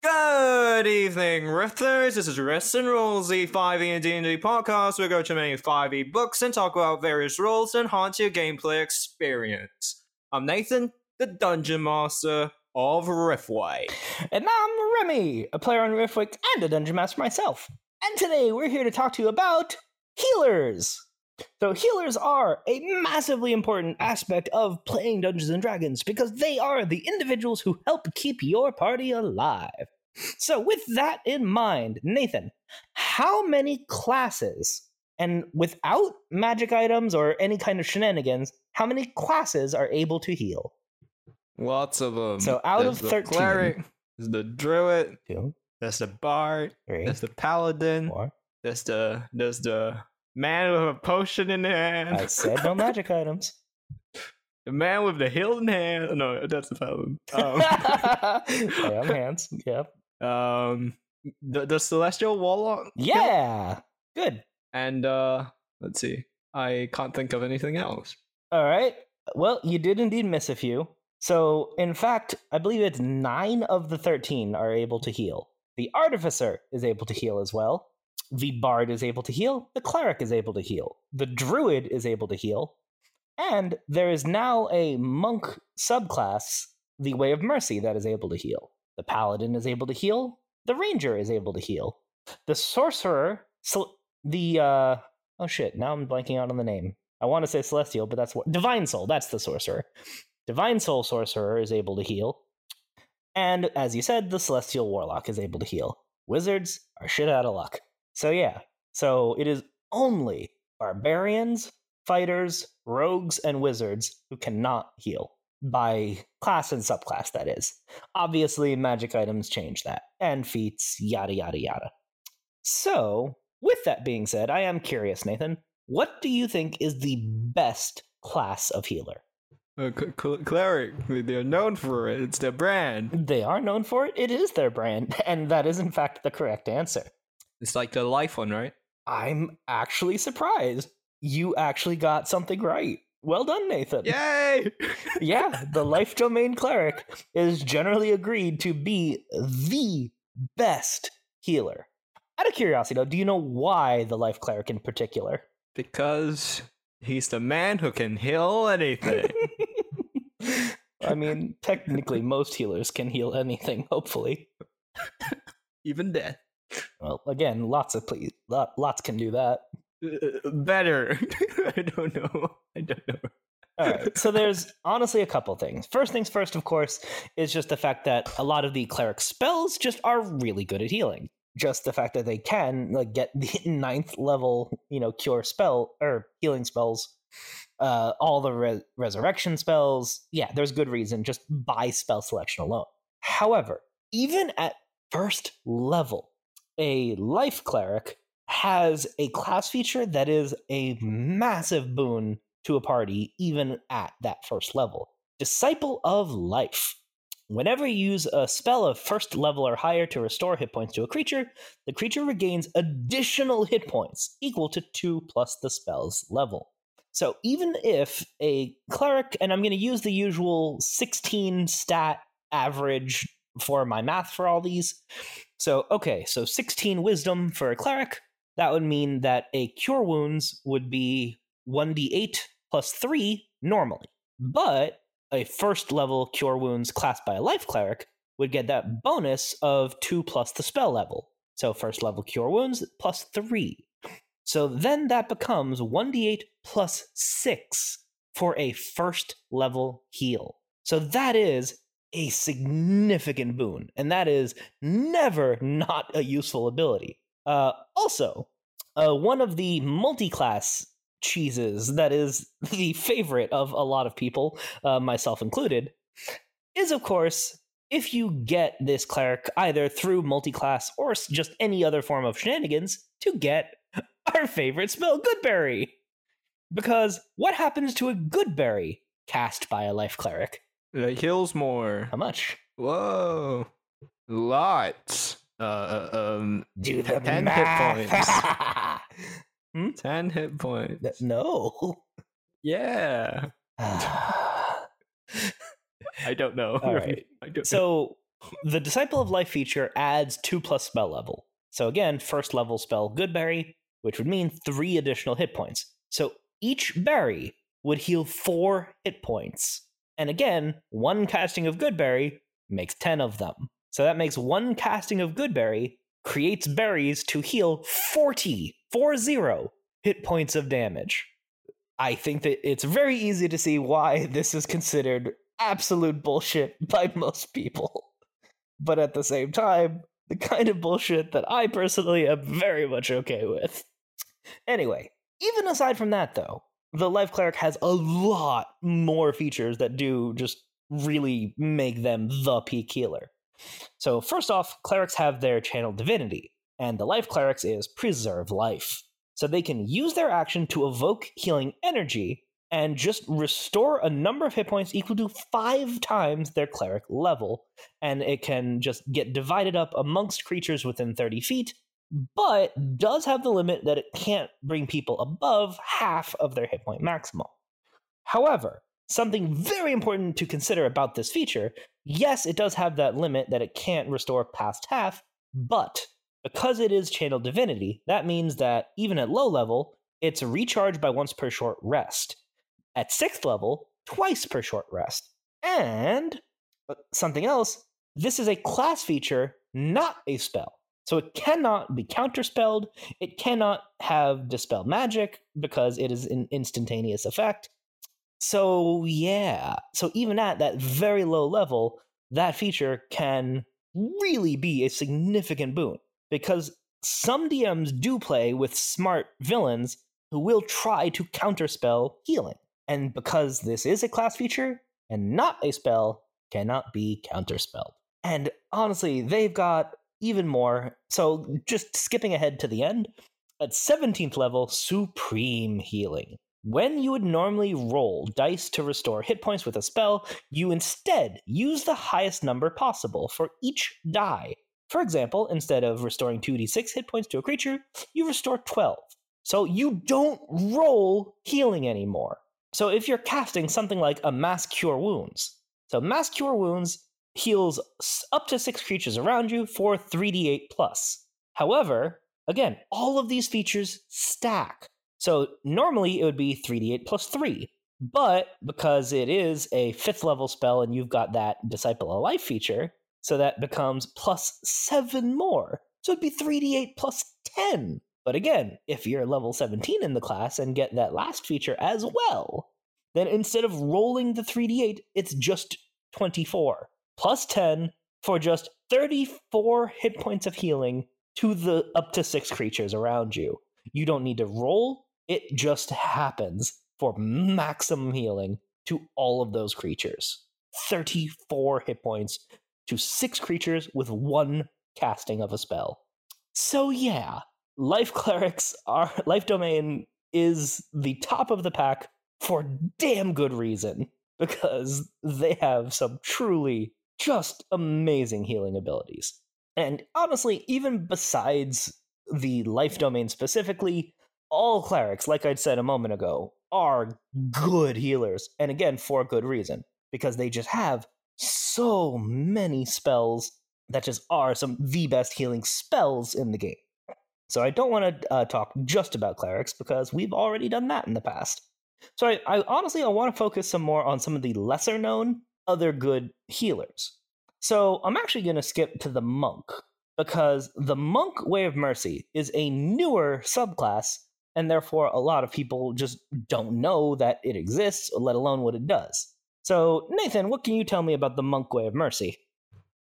Good evening, Rifters. This is Rest and Rules, the 5e and D&D podcast. We go to many 5e books and talk about various rules and enhance your gameplay experience. I'm Nathan, the Dungeon Master of Riftway. And I'm Remy, a player on Riftwake and a dungeon master myself. And today we're here to talk to you about healers. So healers are a massively important aspect of playing Dungeons and Dragons because they are the individuals who help keep your party alive. So with that in mind, Nathan, how many classes and without magic items or any kind of shenanigans, how many classes are able to heal? Lots of them. So out There's of the 13. cleric, there's the druid, Two, there's the bard, three, there's the paladin, four. there's the there's the man with a potion in hand. I said no magic items. The man with the hilt in hand. No, that's the paladin. Um, I am hands. Yep. um the, the celestial warlock Yeah. Good. and uh let's see i can't think of anything else All right. Well, you did indeed miss a few. So, in fact, I believe it's nine of the 13 are able to heal. The Artificer is able to heal as well. The Bard is able to heal. The Cleric is able to heal. The Druid is able to heal. And there is now a monk subclass, the Way of Mercy, that is able to heal. The Paladin is able to heal. The Ranger is able to heal. The Sorcerer, the, uh, oh shit, now I'm blanking out on the name. I want to say Celestial, but that's what Divine Soul. That's the sorcerer. Divine Soul sorcerer is able to heal, and as you said, the Celestial Warlock is able to heal. Wizards are shit out of luck. So yeah, so it is only barbarians, fighters, rogues, and wizards who cannot heal by class and subclass. That is obviously magic items change that, and feats, yada yada yada. So, with that being said, I am curious, Nathan. What do you think is the best class of healer? uh, cl- cl- cleric they're known for it it's their brand They are known for it. It is their brand, and that is in fact the correct answer. It's like the life one right I'm actually surprised. You actually got something right. Well done, Nathan. yay yeah, the life domain cleric is generally agreed to be the best healer. Out of curiosity, though, do you know why the life cleric in particular? because he's the man who can heal anything I mean, technically, most healers can heal anything, hopefully. even death Well, again, lots of please, lots can do that. Uh, better i don't know i don't know All right. So there's honestly a couple things. First things first, of course, is just the fact that a lot of the cleric spells just are really good at healing. Just the fact that they can like get the ninth level, you know, cure spell or healing spells, uh, all the re- resurrection spells. Yeah, there's good reason just by spell selection alone. However, even at first level, a life cleric has a class feature that is a massive boon to a party, even at that first level. Disciple of Life. Whenever you use a spell of first level or higher to restore hit points to a creature, the creature regains additional hit points equal to 2 plus the spell's level. So even if a cleric, and I'm going to use the usual 16 stat average for my math for all these. So, okay, so 16 wisdom for a cleric, that would mean that a cure wounds would be 1d8 plus 3 normally. But a first level cure wounds classed by a life cleric would get that bonus of 2 plus the spell level. So first level cure wounds plus 3. So then that becomes 1d8 plus 6 for a first level heal. So that is a significant boon, and that is never not a useful ability. Uh, also, uh, one of the multi class cheeses that is the favorite of a lot of people, uh, myself included, is of course if you get this cleric either through multi-class or just any other form of shenanigans to get our favorite spell, Goodberry. Because what happens to a Goodberry cast by a life cleric? It heals more. How much? Whoa. Lots. Uh, uh, um, Do the 10 math. hit points. 10 hit points. no. Yeah. I don't know. All right. I don't know. So the Disciple of Life feature adds two plus spell level. So again, first level spell Goodberry, which would mean three additional hit points. So each berry would heal four hit points. And again, one casting of Goodberry makes 10 of them. So that makes one casting of Goodberry creates berries to heal 40, 40 hit points of damage. I think that it's very easy to see why this is considered absolute bullshit by most people. But at the same time, the kind of bullshit that I personally am very much okay with. Anyway, even aside from that, though, the Life Cleric has a lot more features that do just really make them the peak healer. So, first off, clerics have their channel divinity, and the Life Clerics is Preserve Life. So they can use their action to evoke healing energy and just restore a number of hit points equal to five times their cleric level. And it can just get divided up amongst creatures within 30 feet, but does have the limit that it can't bring people above half of their hit point maximum. However, something very important to consider about this feature yes, it does have that limit that it can't restore past half, but because it is channel divinity, that means that even at low level, it's recharged by once per short rest. At sixth level, twice per short rest. And uh, something else, this is a class feature, not a spell. So it cannot be counterspelled, it cannot have dispel magic because it is an instantaneous effect. So yeah, so even at that very low level, that feature can really be a significant boon because some DMs do play with smart villains who will try to counterspell healing. And because this is a class feature and not a spell, cannot be counterspelled. And honestly, they've got even more. So mm. just skipping ahead to the end, at 17th level, Supreme Healing. When you would normally roll dice to restore hit points with a spell, you instead use the highest number possible for each die. For example, instead of restoring 2d6 hit points to a creature, you restore 12. So you don't roll healing anymore. So if you're casting something like a Mass Cure Wounds, so Mass Cure Wounds heals up to six creatures around you for 3d8 plus. However, again, all of these features stack. So normally it would be 3d8 plus 3. But because it is a fifth level spell and you've got that Disciple of Life feature, so that becomes plus 7 more. So it'd be 3d8 plus 10. But again, if you're level 17 in the class and get that last feature as well, then instead of rolling the 3d8, it's just 24 plus 10 for just 34 hit points of healing to the up to six creatures around you. You don't need to roll, it just happens for maximum healing to all of those creatures. 34 hit points to six creatures with one casting of a spell. So yeah, life clerics are life domain is the top of the pack for damn good reason because they have some truly just amazing healing abilities. And honestly, even besides the life domain specifically, all clerics, like I'd said a moment ago, are good healers. And again, for good reason, because they just have so many spells that just are some the best healing spells in the game. So I don't want to uh, talk just about clerics because we've already done that in the past. So I, I honestly I want to focus some more on some of the lesser known other good healers. So I'm actually going to skip to the monk because the monk way of mercy is a newer subclass and therefore a lot of people just don't know that it exists let alone what it does. So Nathan, what can you tell me about the monk way of mercy?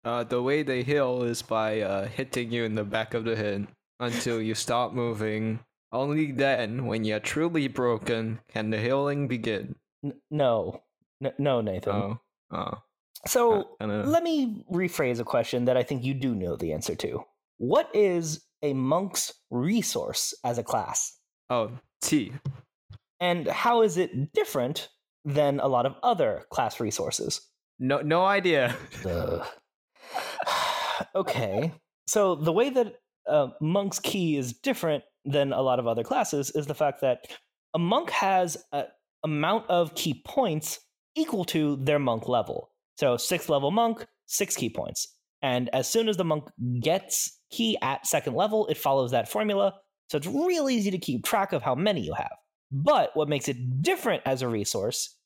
Uh, the way they heal is by uh, hitting you in the back of the head until you stop moving. Only then, when you're truly broken, can the healing begin. N- no, N- no, Nathan. Oh, oh. So don't let me rephrase a question that I think you do know the answer to. What is a monk's resource as a class? Oh, T. And how is it different than a lot of other class resources? No, no idea. Okay. So the way that uh, monk's key is different than a lot of other classes is the fact that a monk has an amount of key points equal to their monk level. So sixth level monk, six key points. And as soon as the monk gets key at second level, it follows that formula. So it's real easy to keep track of how many you have. But what makes it different as a resource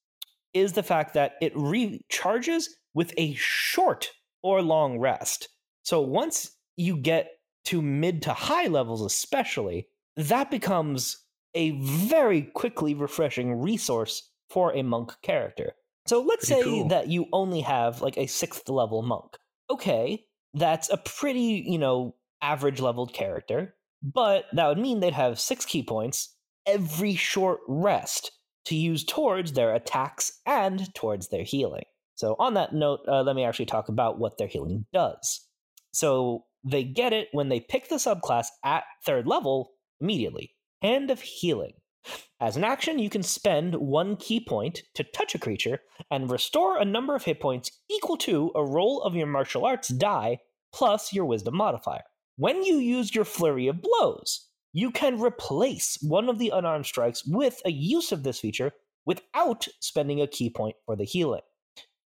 is the fact that it recharges with a short or long rest. So once you get to mid to high levels, especially, that becomes a very quickly refreshing resource for a monk character. So let's Pretty say cool. that you only have like a sixth level monk. Okay, that's a pretty, you know, average leveled character, but that would mean they'd have six key points every short rest to use towards their attacks and towards their healing. So, on that note, uh, let me actually talk about what their healing does. So, they get it when they pick the subclass at third level immediately Hand of Healing. As an action, you can spend one key point to touch a creature and restore a number of hit points equal to a roll of your martial arts die plus your wisdom modifier. When you use your flurry of blows, you can replace one of the unarmed strikes with a use of this feature without spending a key point for the healing.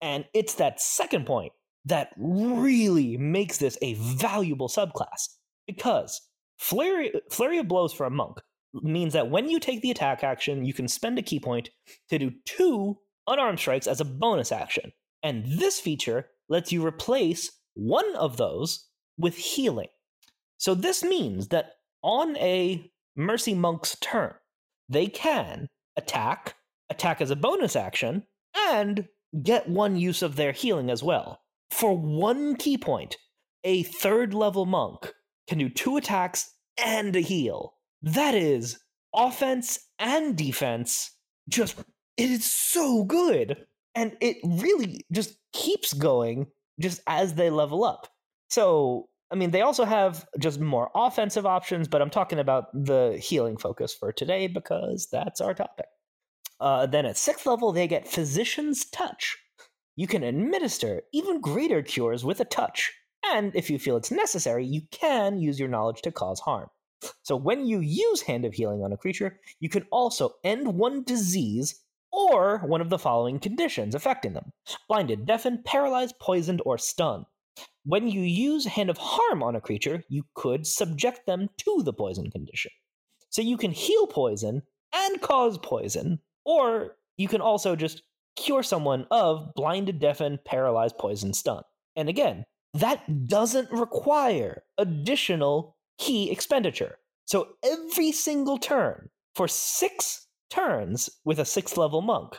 And it's that second point that really makes this a valuable subclass because flurry, flurry of blows for a monk means that when you take the attack action, you can spend a key point to do two unarmed strikes as a bonus action. And this feature lets you replace one of those with healing. So this means that on a Mercy Monk's turn, they can attack, attack as a bonus action, and get one use of their healing as well. For one key point, a third level monk can do two attacks and a heal. That is offense and defense. Just, it is so good. And it really just keeps going just as they level up. So, I mean, they also have just more offensive options, but I'm talking about the healing focus for today because that's our topic. Uh, then at sixth level, they get Physician's Touch. You can administer even greater cures with a touch, and if you feel it's necessary, you can use your knowledge to cause harm. So when you use Hand of Healing on a creature, you can also end one disease or one of the following conditions affecting them blinded, deafened, paralyzed, poisoned, or stunned. When you use Hand of Harm on a creature, you could subject them to the poison condition. So you can heal poison and cause poison, or you can also just cure someone of blinded, deafened, paralyzed, poisoned, stunned. And again, that doesn't require additional key expenditure. So every single turn for six turns with a sixth level monk,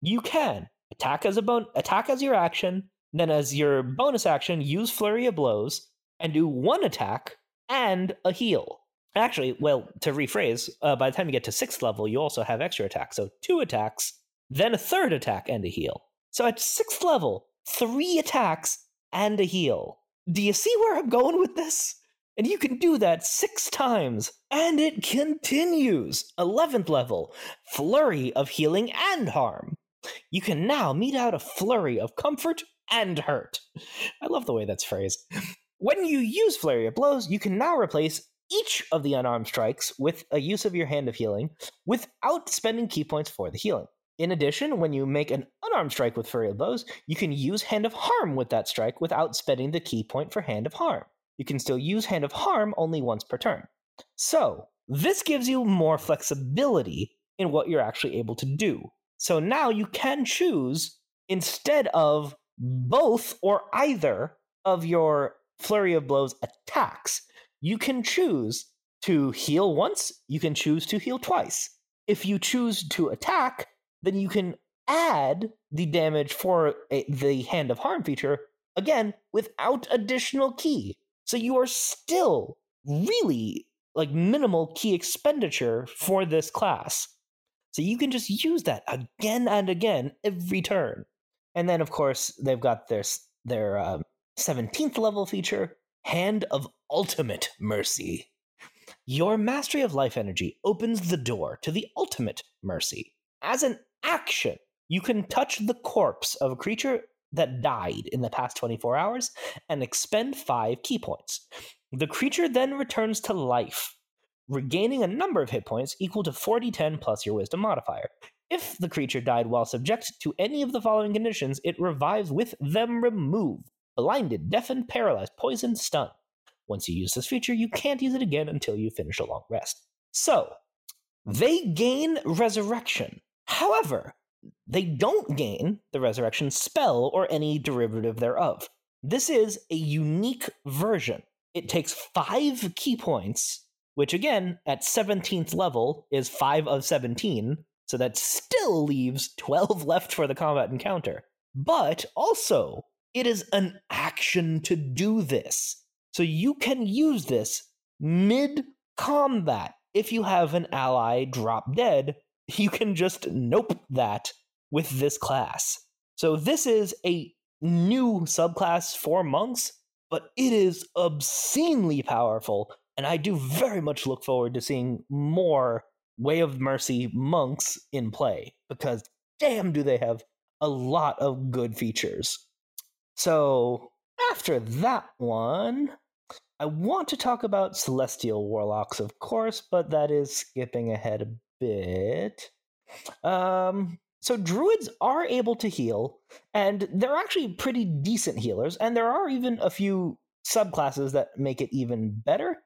you can attack as a bon- attack as your action, then as your bonus action, use flurry of blows and do one attack and a heal. Actually, well, to rephrase, uh, by the time you get to sixth level, you also have extra attacks. So two attacks, then a third attack and a heal. So at sixth level, three attacks and a heal. Do you see where I'm going with this? And you can do that six times, and it continues. 11th level, flurry of healing and harm. You can now mete out a flurry of comfort and hurt. I love the way that's phrased. When you use Flurry of Blows, you can now replace each of the unarmed strikes with a use of your Hand of Healing without spending key points for the healing. In addition, when you make an unarmed strike with Flurry of Blows, you can use Hand of Harm with that strike without spending the key point for Hand of Harm. You can still use Hand of Harm only once per turn. So, this gives you more flexibility in what you're actually able to do. So now you can choose instead of both or either of your Flurry of Blows attacks, you can choose to heal once, you can choose to heal twice. If you choose to attack, then you can add the damage for a, the Hand of Harm feature again without additional key. So you are still really like minimal key expenditure for this class. So you can just use that again and again every turn. And then of course they've got their their um, 17th level feature, Hand of Ultimate Mercy. Your mastery of life energy opens the door to the ultimate mercy. As an action, you can touch the corpse of a creature that died in the past 24 hours and expend 5 key points. The creature then returns to life, regaining a number of hit points equal to 4d10 plus your wisdom modifier. If the creature died while subject to any of the following conditions, it revives with them removed blinded, deafened, paralyzed, poisoned, stunned. Once you use this feature, you can't use it again until you finish a long rest. So, they gain resurrection. However, they don't gain the resurrection spell or any derivative thereof. This is a unique version. It takes five key points, which again, at 17th level, is 5 of 17, so that still leaves 12 left for the combat encounter. But also, it is an action to do this. So you can use this mid combat. If you have an ally drop dead, you can just nope that with this class. So this is a new subclass for monks, but it is obscenely powerful. And I do very much look forward to seeing more Way of Mercy monks in play because damn, do they have a lot of good features. So after that one, I want to talk about Celestial Warlocks, of course, but that is skipping ahead a bit. Um, so druids are able to heal, and they're actually pretty decent healers, and there are even a few subclasses that make it even better.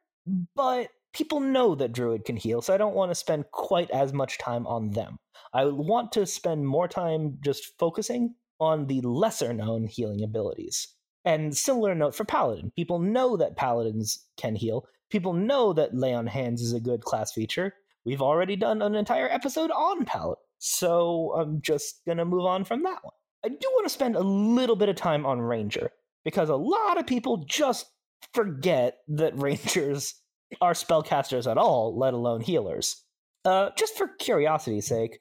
But people know that druid can heal, so I don't want to spend quite as much time on them. I want to spend more time just focusing on the lesser known healing abilities. And similar note for Paladin. People know that Paladins can heal. People know that Lay on Hands is a good class feature. We've already done an entire episode on Paladin. So I'm just going to move on from that one. I do want to spend a little bit of time on Ranger because a lot of people just forget that Rangers are spellcasters at all, let alone healers. Uh, just for curiosity's sake,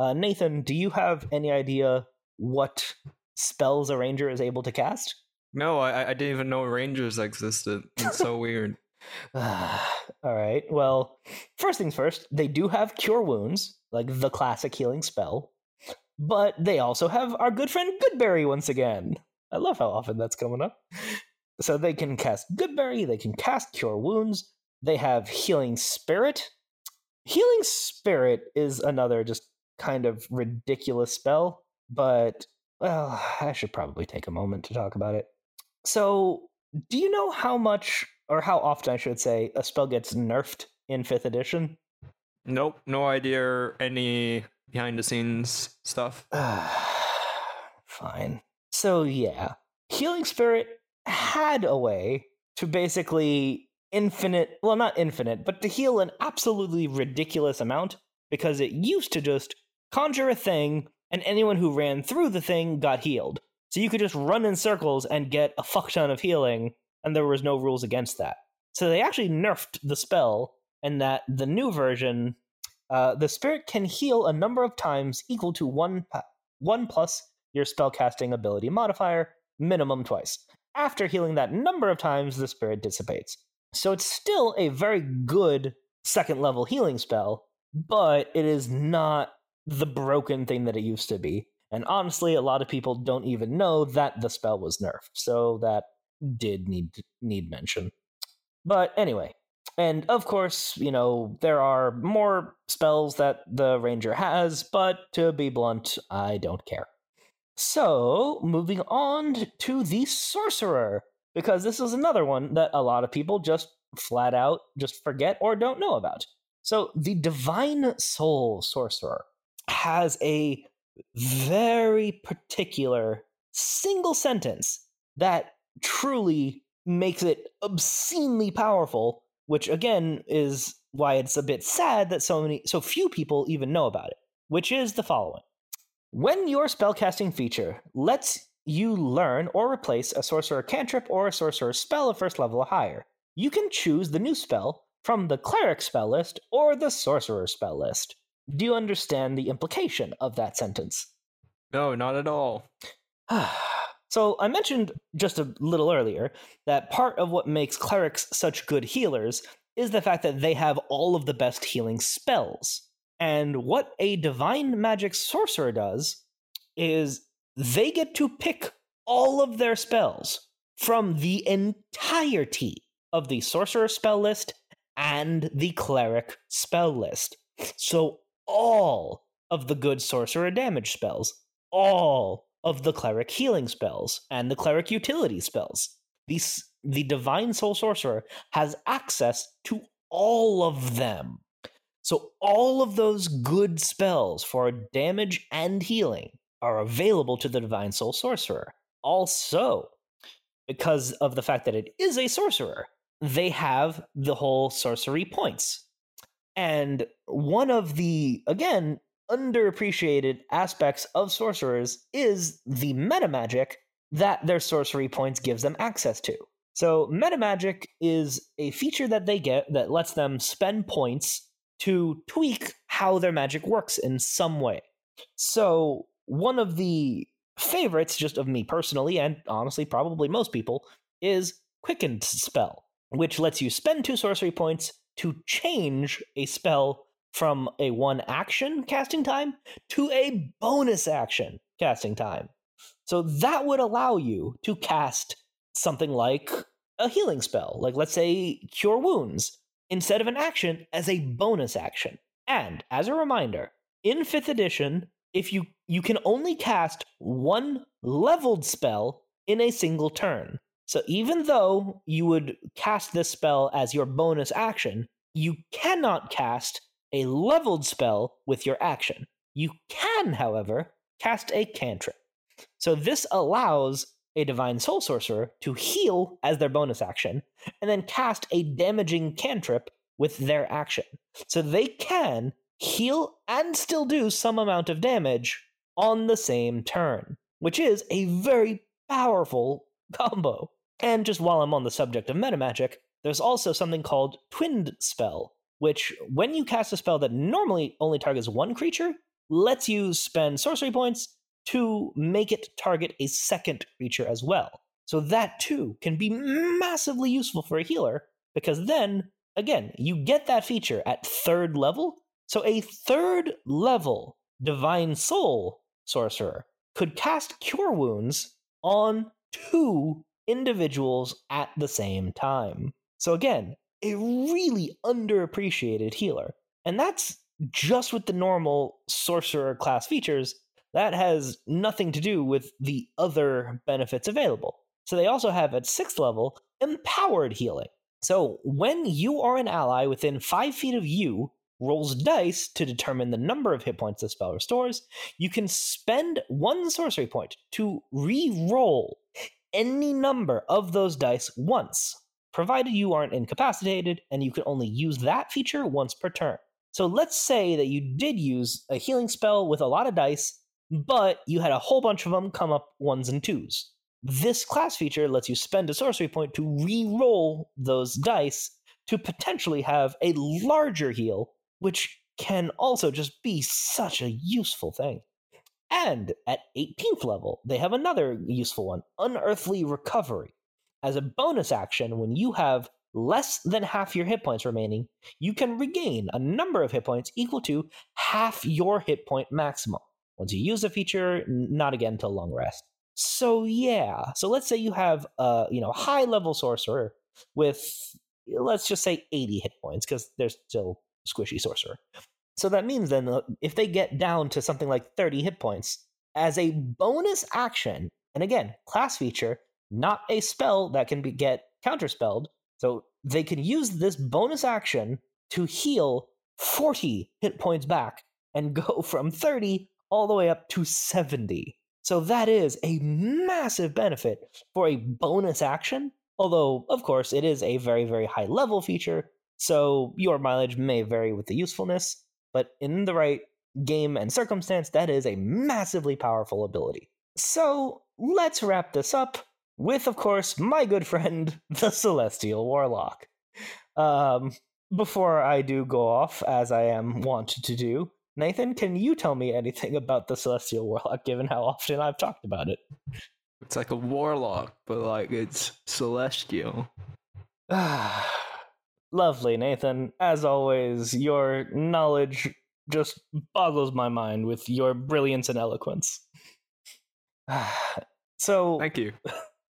Uh, Nathan, do you have any idea what spells a ranger is able to cast? No, I, I didn't even know rangers existed. It's so weird. All right. Well, first things first, they do have cure wounds, like the classic healing spell, but they also have our good friend Goodberry once again. I love how often that's coming up. So they can cast Goodberry, they can cast cure wounds, they have healing spirit. Healing spirit is another just kind of ridiculous spell, but well, I should probably take a moment to talk about it. So, do you know how much, or how often I should say, a spell gets nerfed in 5th edition? Nope, no idea any behind the scenes stuff. Fine. So, yeah, Healing Spirit had a way to basically infinite, well, not infinite, but to heal an absolutely ridiculous amount because it used to just conjure a thing and anyone who ran through the thing got healed. So you could just run in circles and get a fuck ton of healing, and there was no rules against that. So they actually nerfed the spell, and that the new version, uh, the spirit can heal a number of times equal to one one plus your spellcasting ability modifier, minimum twice. After healing that number of times, the spirit dissipates. So it's still a very good second level healing spell, but it is not the broken thing that it used to be. And honestly, a lot of people don't even know that the spell was nerfed, so that did need need mention. But anyway, and of course, you know, there are more spells that the ranger has, but to be blunt, I don't care. So, moving on to the sorcerer, because this is another one that a lot of people just flat out just forget or don't know about. So, the divine soul sorcerer has a very particular single sentence that truly makes it obscenely powerful, which again is why it's a bit sad that so many so few people even know about it, which is the following. When your spellcasting feature lets you learn or replace a sorcerer cantrip or a sorcerer spell of first level or higher, you can choose the new spell from the cleric spell list or the sorcerer spell list. Do you understand the implication of that sentence? No, not at all. so, I mentioned just a little earlier that part of what makes clerics such good healers is the fact that they have all of the best healing spells. And what a divine magic sorcerer does is they get to pick all of their spells from the entirety of the sorcerer spell list and the cleric spell list. So all of the good sorcerer damage spells, all of the cleric healing spells, and the cleric utility spells. The, the divine soul sorcerer has access to all of them. So, all of those good spells for damage and healing are available to the divine soul sorcerer. Also, because of the fact that it is a sorcerer, they have the whole sorcery points. And one of the, again, underappreciated aspects of sorcerers is the meta magic that their sorcery points gives them access to. So, meta magic is a feature that they get that lets them spend points to tweak how their magic works in some way. So, one of the favorites, just of me personally, and honestly, probably most people, is Quickened Spell, which lets you spend two sorcery points to change a spell from a one action casting time to a bonus action casting time. So that would allow you to cast something like a healing spell, like let's say Cure Wounds, instead of an action as a bonus action. And as a reminder, in 5th edition, if you you can only cast one leveled spell in a single turn. So even though you would cast this spell as your bonus action, you cannot cast a leveled spell with your action. You can, however, cast a cantrip. So this allows a divine soul sorcerer to heal as their bonus action and then cast a damaging cantrip with their action. So they can heal and still do some amount of damage on the same turn, which is a very powerful combo. And just while I'm on the subject of meta magic, there's also something called Twinned Spell, which, when you cast a spell that normally only targets one creature, lets you spend sorcery points to make it target a second creature as well. So that too can be massively useful for a healer because then, again, you get that feature at third level. So a third level Divine Soul sorcerer could cast Cure Wounds on two individuals at the same time. So again, a really underappreciated healer. And that's just with the normal sorcerer class features. That has nothing to do with the other benefits available. So they also have at sixth level empowered healing. So when you are an ally within five feet of you, rolls dice to determine the number of hit points the spell restores, you can spend one sorcery point to re roll any number of those dice once, provided you aren't incapacitated and you can only use that feature once per turn. So let's say that you did use a healing spell with a lot of dice, but you had a whole bunch of them come up ones and twos. This class feature lets you spend a sorcery point to re roll those dice to potentially have a larger heal, which can also just be such a useful thing. And at 18th level, they have another useful one Unearthly Recovery. As a bonus action, when you have less than half your hit points remaining, you can regain a number of hit points equal to half your hit point maximum. Once you use a feature, not again until long rest. So yeah, so let's say you have a you know high level sorcerer with let's just say 80 hit points because they're still squishy sorcerer. So that means then uh, if they get down to something like 30 hit points, as a bonus action, and again, class feature, not a spell that can be, get counterspelled, so they can use this bonus action to heal 40 hit points back and go from 30 all the way up to 70. So that is a massive benefit for a bonus action. Although, of course, it is a very, very high level feature, so your mileage may vary with the usefulness but in the right game and circumstance, that is a massively powerful ability. So let's wrap this up with, of course, my good friend, the Celestial Warlock. Um, before I do go off, as I am wont to do, Nathan, can you tell me anything about the Celestial Warlock, given how often I've talked about it? It's like a warlock, but like it's celestial. Lovely, Nathan. As always, your knowledge just boggles my mind with your brilliance and eloquence. so, thank you.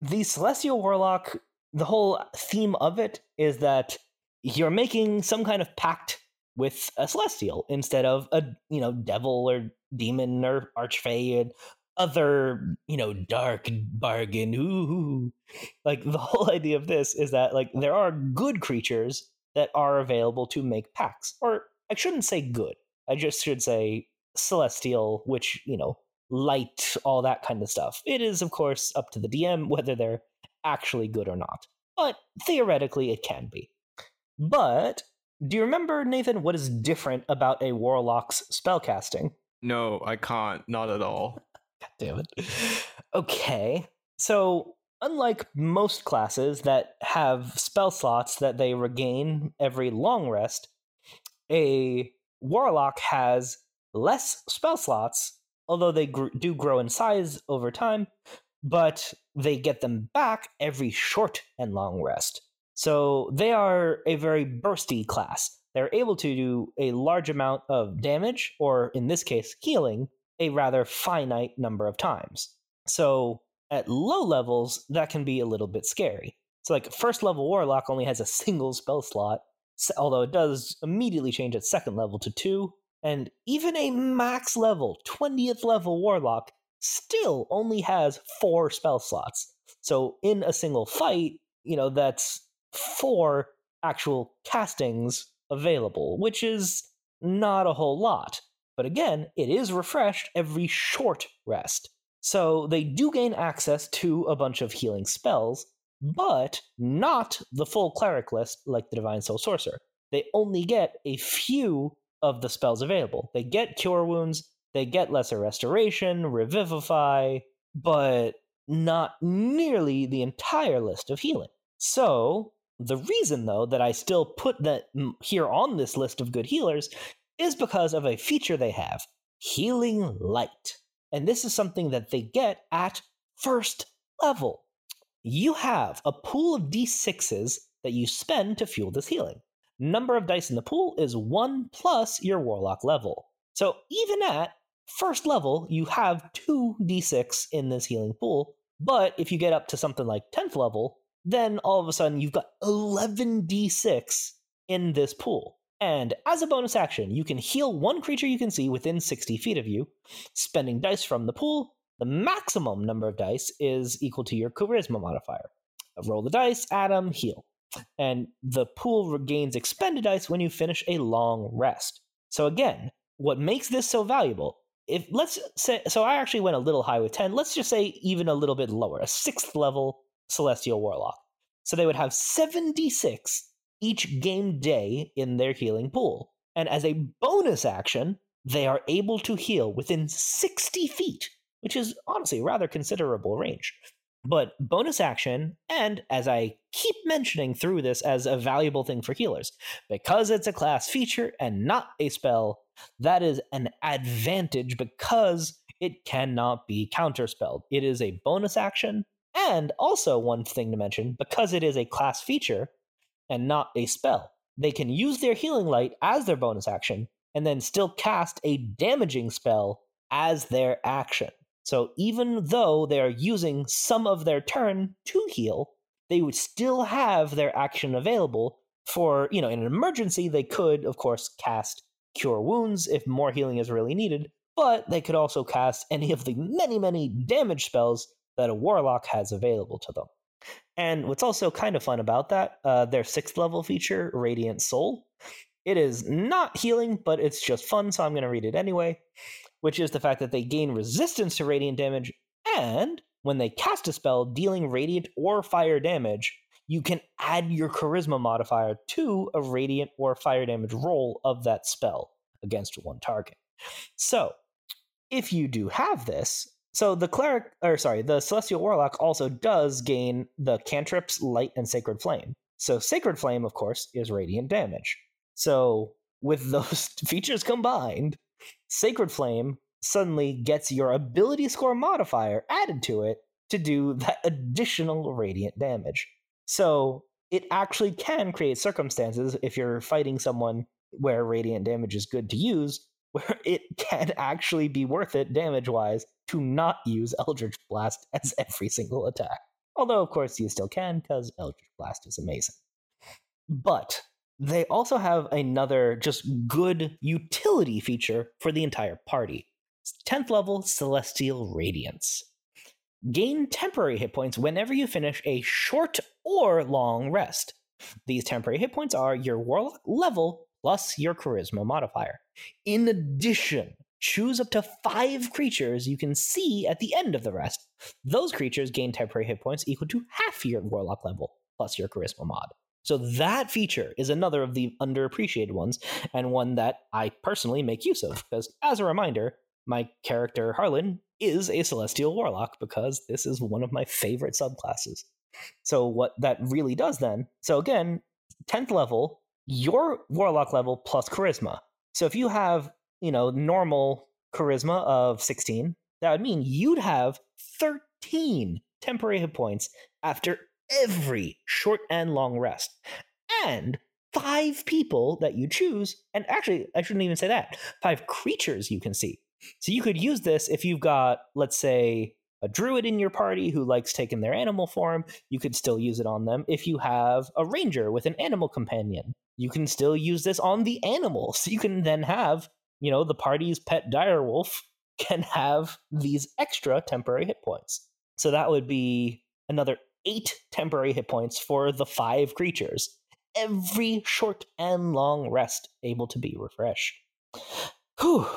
The Celestial Warlock, the whole theme of it is that you're making some kind of pact with a celestial instead of a you know devil or demon or archfey other you know dark bargain ooh like the whole idea of this is that like there are good creatures that are available to make packs or i shouldn't say good i just should say celestial which you know light all that kind of stuff. It is of course up to the dm whether they're actually good or not but theoretically it can be. But do you remember nathan what is different about a warlock's spellcasting? No i can't not at all damn it. Okay. So, unlike most classes that have spell slots that they regain every long rest, a warlock has less spell slots, although they gr- do grow in size over time, but they get them back every short and long rest. So, they are a very bursty class. They're able to do a large amount of damage, or in this case, healing, a rather finite number of times. So at low levels, that can be a little bit scary. So, like, first level Warlock only has a single spell slot, although it does immediately change at second level to two. And even a max level, 20th level Warlock, still only has four spell slots. So, in a single fight, you know, that's four actual castings available, which is not a whole lot. But again, it is refreshed every short rest. So they do gain access to a bunch of healing spells, but not the full cleric list like the Divine Soul Sorcerer. They only get a few of the spells available. They get Cure Wounds, they get Lesser Restoration, Revivify, but not nearly the entire list of healing. So, the reason though that I still put that here on this list of good healers is because of a feature they have Healing Light. And this is something that they get at first level. You have a pool of d6s that you spend to fuel this healing. Number of dice in the pool is one plus your warlock level. So even at first level, you have two d6 in this healing pool. But if you get up to something like 10th level, then all of a sudden you've got 11 d6 in this pool. And as a bonus action, you can heal one creature you can see within 60 feet of you, spending dice from the pool. The maximum number of dice is equal to your charisma modifier. Roll the dice, add them, heal. And the pool regains expended dice when you finish a long rest. So again, what makes this so valuable if let's say so i actually went a little high with 10 let's just say even a little bit lower a sixth level celestial warlock so they would have 76 each game day in their healing pool and as a bonus action they are able to heal within 60 feet which is honestly rather considerable range but bonus action and as i keep mentioning through this as a valuable thing for healers because it's a class feature and not a spell that is an advantage because it cannot be counterspelled. It is a bonus action. And also, one thing to mention because it is a class feature and not a spell, they can use their healing light as their bonus action and then still cast a damaging spell as their action. So, even though they are using some of their turn to heal, they would still have their action available for, you know, in an emergency, they could, of course, cast cure wounds if more healing is really needed, but they could also cast any of the many, many damage spells that a warlock has available to them. And what's also kind of fun about that, uh, their sixth level feature, Radiant Soul, it is not healing, but it's just fun, so I'm going to read it anyway, which is the fact that they gain resistance to radiant damage, and when they cast a spell dealing radiant or fire damage, you can add your charisma modifier to a radiant or fire damage roll of that spell against one target. So, if you do have this, so the cleric, or sorry, the celestial warlock also does gain the cantrips, light, and sacred flame. So, sacred flame, of course, is radiant damage. So, with those features combined, sacred flame suddenly gets your ability score modifier added to it to do that additional radiant damage. So it actually can create circumstances if you're fighting someone where radiant damage is good to use, where it can actually be worth it damage wise to not use Eldritch Blast as every single attack. Although, of course, you still can because Eldritch Blast is amazing. But they also have another just good utility feature for the entire party 10th level Celestial Radiance. Gain temporary hit points whenever you finish a short or long rest. These temporary hit points are your warlock level plus your charisma modifier. In addition, choose up to five creatures you can see at the end of the rest. Those creatures gain temporary hit points equal to half your warlock level plus your charisma mod. So that feature is another of the underappreciated ones, and one that I personally make use of, because as a reminder, my character Harlan is a celestial warlock because this is one of my favorite subclasses. So what that really does then, so again, 10th level, your warlock level plus charisma. So if you have, you know, normal charisma of 16, that would mean you'd have 13 temporary hit points after every short and long rest. And five people that you choose, and actually, I shouldn't even say that, five creatures you can see. So you could use this if you've got, let's say, a druid in your party who likes taking their animal form, you could still use it on them. If you have a ranger with an animal companion, you can still use this on the animals. You can then have, you know, the party's pet direwolf can have these extra temporary hit points. So that would be another eight temporary hit points for the five creatures. Every short and long rest able to be refreshed. Whew.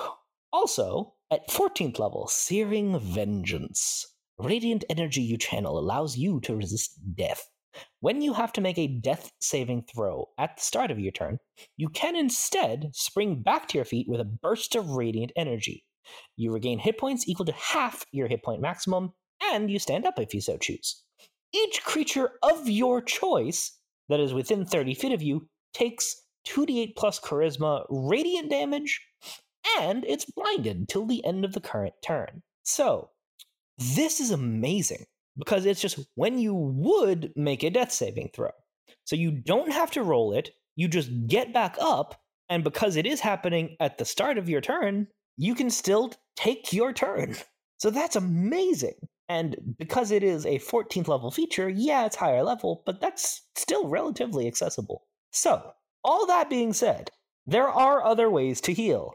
Also, at 14th level, Searing Vengeance. Radiant energy you channel allows you to resist death. When you have to make a death saving throw at the start of your turn, you can instead spring back to your feet with a burst of radiant energy. You regain hit points equal to half your hit point maximum, and you stand up if you so choose. Each creature of your choice that is within 30 feet of you takes 2d8 plus charisma radiant damage and it's blinded till the end of the current turn. So, this is amazing because it's just when you would make a death saving throw. So you don't have to roll it, you just get back up, and because it is happening at the start of your turn, you can still take your turn. So that's amazing. And because it is a 14th level feature, yeah, it's higher level, but that's still relatively accessible. So, all that being said, there are other ways to heal.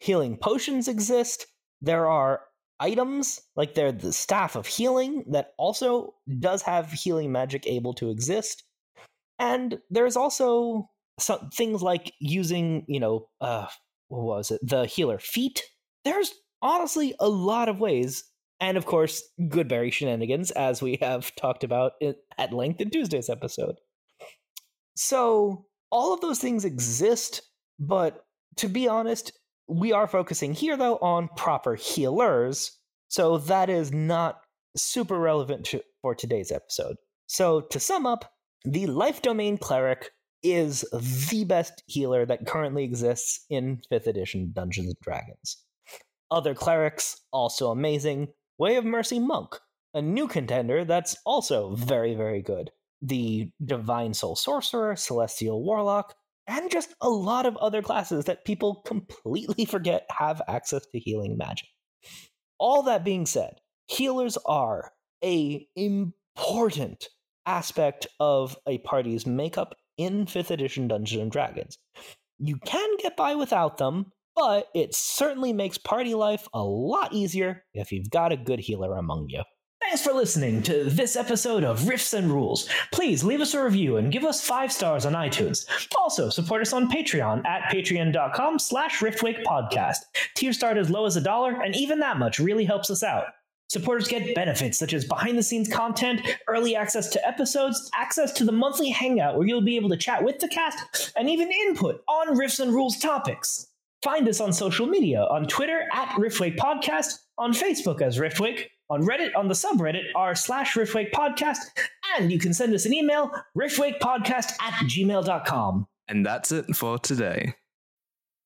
Healing potions exist. There are items, like they're the Staff of Healing, that also does have healing magic able to exist. And there's also some things like using, you know, uh, what was it? The healer feat. There's honestly a lot of ways. And of course, Goodberry shenanigans, as we have talked about at length in Tuesday's episode. So, all of those things exist, but to be honest, we are focusing here, though, on proper healers. So, that is not super relevant to, for today's episode. So, to sum up, the Life Domain Cleric is the best healer that currently exists in 5th edition Dungeons and Dragons. Other clerics, also amazing. Way of Mercy Monk, a new contender that's also very, very good. The Divine Soul Sorcerer, Celestial Warlock, and just a lot of other classes that people completely forget have access to healing magic. All that being said, healers are a important aspect of a party's makeup in 5th edition Dungeons and Dragons. You can get by without them, but it certainly makes party life a lot easier if you've got a good healer among you. Thanks for listening to this episode of Riffs and Rules. Please leave us a review and give us five stars on iTunes. Also, support us on Patreon at patreon.com slash riftwake Tiers start as low as a dollar, and even that much really helps us out. Supporters get benefits such as behind the scenes content, early access to episodes, access to the monthly hangout where you'll be able to chat with the cast, and even input on Riffs and Rules topics. Find us on social media on Twitter at Riftwake Podcast, on Facebook as Riftwake, on Reddit on the subreddit r slash Riftwake Podcast, and you can send us an email, riftwakepodcast at gmail.com. And that's it for today.